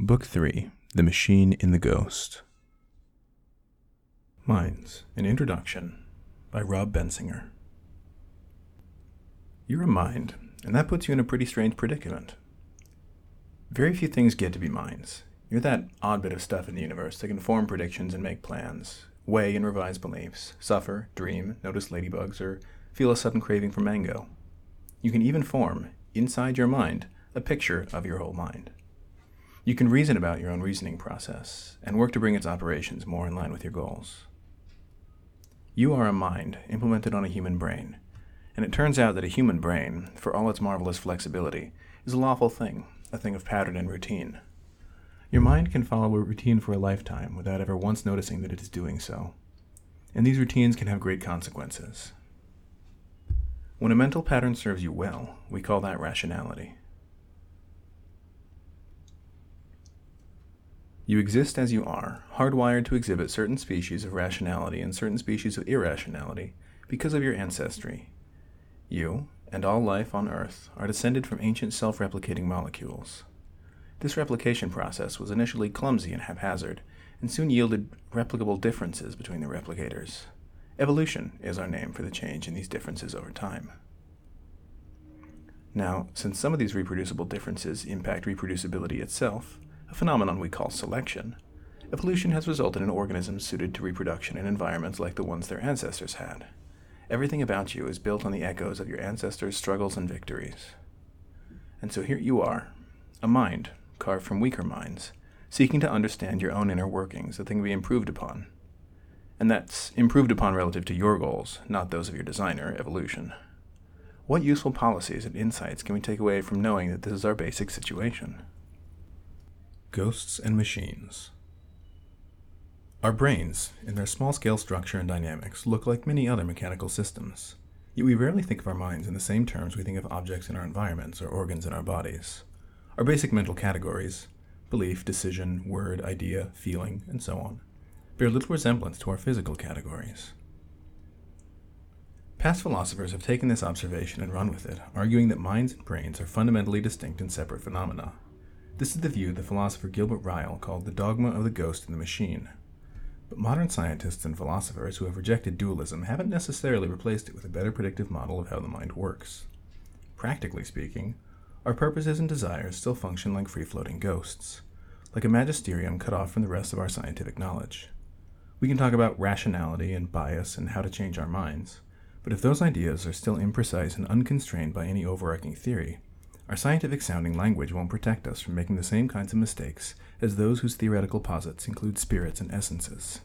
Book 3 The Machine in the Ghost. Minds An Introduction by Rob Bensinger. You're a mind, and that puts you in a pretty strange predicament. Very few things get to be minds. You're that odd bit of stuff in the universe that can form predictions and make plans, weigh and revise beliefs, suffer, dream, notice ladybugs, or feel a sudden craving for mango. You can even form, inside your mind, a picture of your whole mind. You can reason about your own reasoning process and work to bring its operations more in line with your goals. You are a mind implemented on a human brain, and it turns out that a human brain, for all its marvelous flexibility, is a lawful thing, a thing of pattern and routine. Your mind can follow a routine for a lifetime without ever once noticing that it is doing so. And these routines can have great consequences. When a mental pattern serves you well, we call that rationality. You exist as you are, hardwired to exhibit certain species of rationality and certain species of irrationality because of your ancestry. You, and all life on Earth, are descended from ancient self replicating molecules. This replication process was initially clumsy and haphazard, and soon yielded replicable differences between the replicators. Evolution is our name for the change in these differences over time. Now, since some of these reproducible differences impact reproducibility itself, a phenomenon we call selection, evolution has resulted in organisms suited to reproduction in environments like the ones their ancestors had. Everything about you is built on the echoes of your ancestors' struggles and victories. And so here you are, a mind carved from weaker minds, seeking to understand your own inner workings that thing to be improved upon. And that's improved upon relative to your goals, not those of your designer, evolution. What useful policies and insights can we take away from knowing that this is our basic situation? Ghosts and Machines. Our brains, in their small scale structure and dynamics, look like many other mechanical systems. Yet we rarely think of our minds in the same terms we think of objects in our environments or organs in our bodies. Our basic mental categories belief, decision, word, idea, feeling, and so on bear little resemblance to our physical categories. Past philosophers have taken this observation and run with it, arguing that minds and brains are fundamentally distinct and separate phenomena, this is the view the philosopher Gilbert Ryle called the dogma of the ghost in the machine. But modern scientists and philosophers who have rejected dualism haven't necessarily replaced it with a better predictive model of how the mind works. Practically speaking, our purposes and desires still function like free floating ghosts, like a magisterium cut off from the rest of our scientific knowledge. We can talk about rationality and bias and how to change our minds, but if those ideas are still imprecise and unconstrained by any overarching theory, our scientific sounding language won't protect us from making the same kinds of mistakes as those whose theoretical posits include spirits and essences.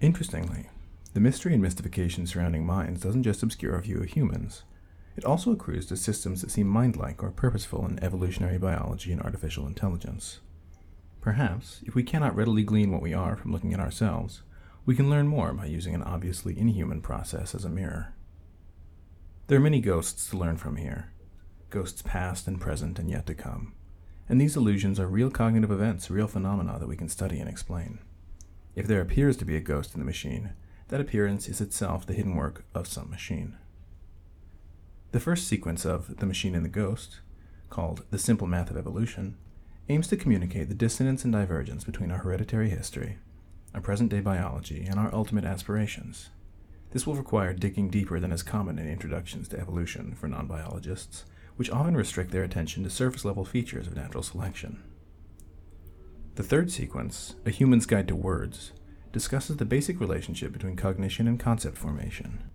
Interestingly, the mystery and mystification surrounding minds doesn't just obscure our view of humans, it also accrues to systems that seem mind like or purposeful in evolutionary biology and artificial intelligence. Perhaps, if we cannot readily glean what we are from looking at ourselves, we can learn more by using an obviously inhuman process as a mirror. There are many ghosts to learn from here, ghosts past and present and yet to come. And these illusions are real cognitive events, real phenomena that we can study and explain. If there appears to be a ghost in the machine, that appearance is itself the hidden work of some machine. The first sequence of The Machine in the Ghost, called The Simple Math of Evolution, aims to communicate the dissonance and divergence between our hereditary history, our present day biology, and our ultimate aspirations. This will require digging deeper than is common in introductions to evolution for non biologists, which often restrict their attention to surface level features of natural selection. The third sequence, A Human's Guide to Words, discusses the basic relationship between cognition and concept formation.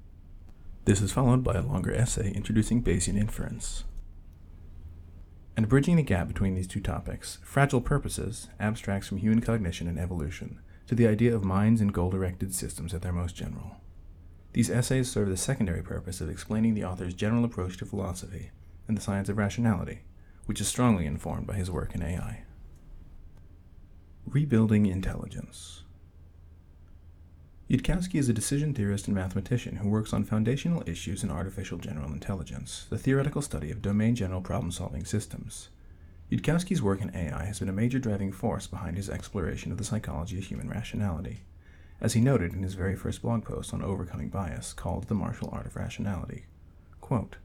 This is followed by a longer essay introducing Bayesian inference. And bridging the gap between these two topics, Fragile Purposes abstracts from human cognition and evolution to the idea of minds and goal directed systems at their most general. These essays serve the secondary purpose of explaining the author's general approach to philosophy and the science of rationality, which is strongly informed by his work in AI. Rebuilding Intelligence Yudkowsky is a decision theorist and mathematician who works on foundational issues in artificial general intelligence, the theoretical study of domain general problem solving systems. Yudkowsky's work in AI has been a major driving force behind his exploration of the psychology of human rationality, as he noted in his very first blog post on overcoming bias called The Martial Art of Rationality. Quote,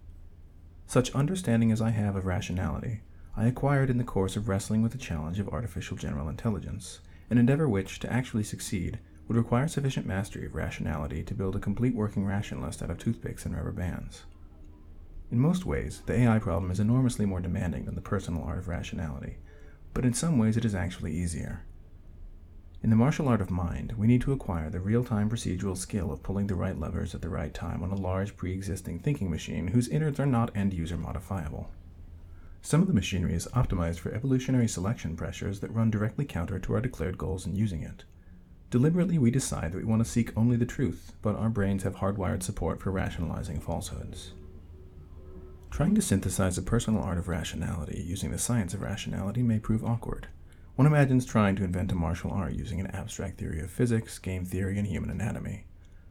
such understanding as I have of rationality, I acquired in the course of wrestling with the challenge of artificial general intelligence, an endeavor which, to actually succeed, would require sufficient mastery of rationality to build a complete working rationalist out of toothpicks and rubber bands. In most ways, the AI problem is enormously more demanding than the personal art of rationality, but in some ways it is actually easier. In the martial art of mind, we need to acquire the real time procedural skill of pulling the right levers at the right time on a large pre existing thinking machine whose innards are not end user modifiable. Some of the machinery is optimized for evolutionary selection pressures that run directly counter to our declared goals in using it. Deliberately, we decide that we want to seek only the truth, but our brains have hardwired support for rationalizing falsehoods. Trying to synthesize a personal art of rationality using the science of rationality may prove awkward. One imagines trying to invent a martial art using an abstract theory of physics, game theory, and human anatomy.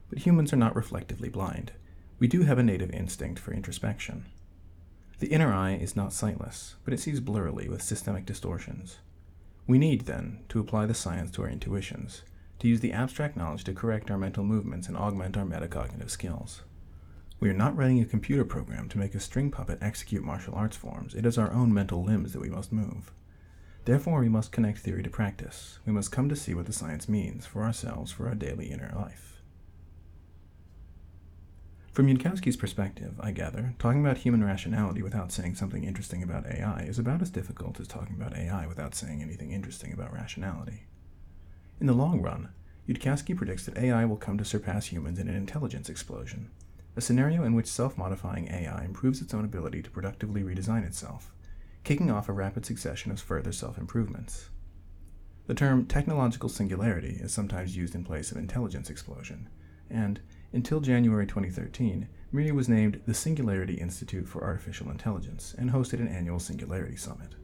But humans are not reflectively blind. We do have a native instinct for introspection. The inner eye is not sightless, but it sees blurrily with systemic distortions. We need, then, to apply the science to our intuitions, to use the abstract knowledge to correct our mental movements and augment our metacognitive skills. We are not writing a computer program to make a string puppet execute martial arts forms. It is our own mental limbs that we must move. Therefore, we must connect theory to practice. We must come to see what the science means for ourselves, for our daily inner life. From Yudkowsky's perspective, I gather, talking about human rationality without saying something interesting about AI is about as difficult as talking about AI without saying anything interesting about rationality. In the long run, Yudkowsky predicts that AI will come to surpass humans in an intelligence explosion, a scenario in which self modifying AI improves its own ability to productively redesign itself, kicking off a rapid succession of further self improvements. The term technological singularity is sometimes used in place of intelligence explosion, and, until January 2013, MIRI was named the Singularity Institute for Artificial Intelligence and hosted an annual Singularity Summit.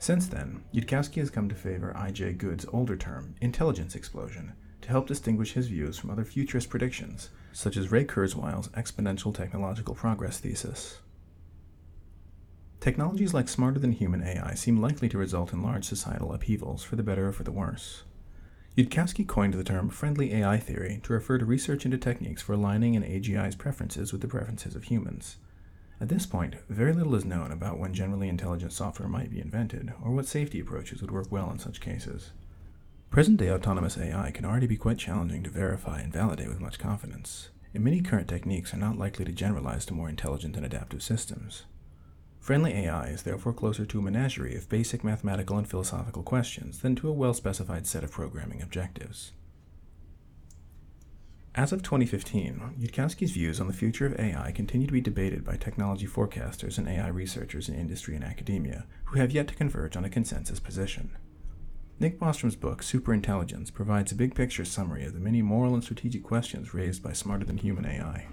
Since then, Yudkowsky has come to favor I.J. Good's older term, intelligence explosion, to help distinguish his views from other futurist predictions such as Ray Kurzweil's exponential technological progress thesis. Technologies like smarter than human AI seem likely to result in large societal upheavals for the better or for the worse. Yudkowsky coined the term friendly AI theory to refer to research into techniques for aligning an AGI's preferences with the preferences of humans. At this point, very little is known about when generally intelligent software might be invented, or what safety approaches would work well in such cases. Present day autonomous AI can already be quite challenging to verify and validate with much confidence, and many current techniques are not likely to generalize to more intelligent and adaptive systems. Friendly AI is therefore closer to a menagerie of basic mathematical and philosophical questions than to a well specified set of programming objectives. As of 2015, Yudkowsky's views on the future of AI continue to be debated by technology forecasters and AI researchers in industry and academia, who have yet to converge on a consensus position. Nick Bostrom's book, Superintelligence, provides a big picture summary of the many moral and strategic questions raised by smarter than human AI.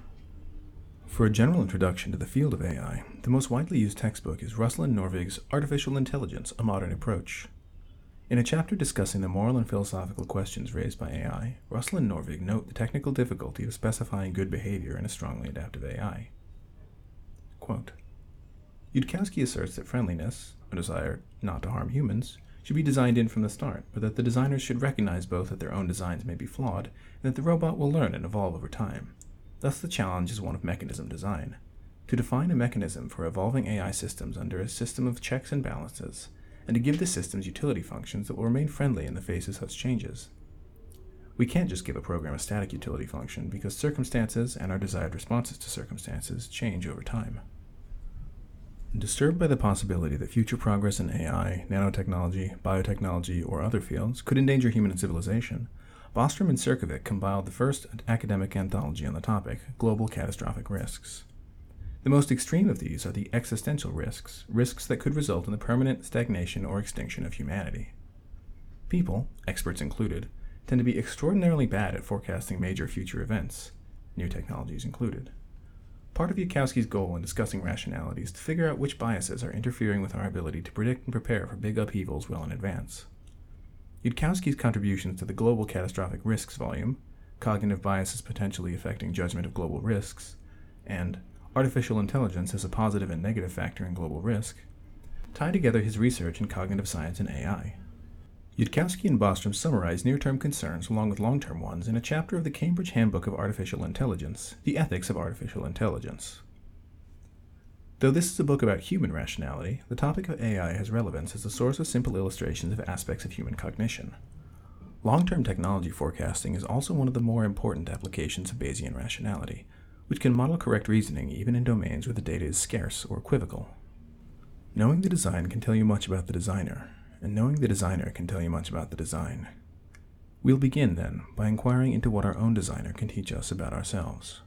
For a general introduction to the field of AI, the most widely used textbook is Russell and Norvig's Artificial Intelligence A Modern Approach. In a chapter discussing the moral and philosophical questions raised by AI, Russell and Norvig note the technical difficulty of specifying good behavior in a strongly adaptive AI. Quote, Yudkowsky asserts that friendliness, a desire not to harm humans, should be designed in from the start, but that the designers should recognize both that their own designs may be flawed and that the robot will learn and evolve over time. Thus, the challenge is one of mechanism design. To define a mechanism for evolving AI systems under a system of checks and balances, and to give the systems utility functions that will remain friendly in the face of such changes. We can't just give a program a static utility function because circumstances and our desired responses to circumstances change over time. Disturbed by the possibility that future progress in AI, nanotechnology, biotechnology, or other fields could endanger human civilization, Bostrom and Cirkovic compiled the first academic anthology on the topic, Global Catastrophic Risks. The most extreme of these are the existential risks, risks that could result in the permanent stagnation or extinction of humanity. People, experts included, tend to be extraordinarily bad at forecasting major future events, new technologies included. Part of Yudkowsky's goal in discussing rationality is to figure out which biases are interfering with our ability to predict and prepare for big upheavals well in advance. Yudkowsky's contributions to the Global Catastrophic Risks volume, Cognitive Biases Potentially Affecting Judgment of Global Risks, and Artificial Intelligence as a Positive and Negative Factor in Global Risk, tie together his research in cognitive science and AI. Yudkowsky and Bostrom summarize near term concerns along with long term ones in a chapter of the Cambridge Handbook of Artificial Intelligence, The Ethics of Artificial Intelligence. Though this is a book about human rationality, the topic of AI has relevance as a source of simple illustrations of aspects of human cognition. Long term technology forecasting is also one of the more important applications of Bayesian rationality, which can model correct reasoning even in domains where the data is scarce or equivocal. Knowing the design can tell you much about the designer, and knowing the designer can tell you much about the design. We'll begin, then, by inquiring into what our own designer can teach us about ourselves.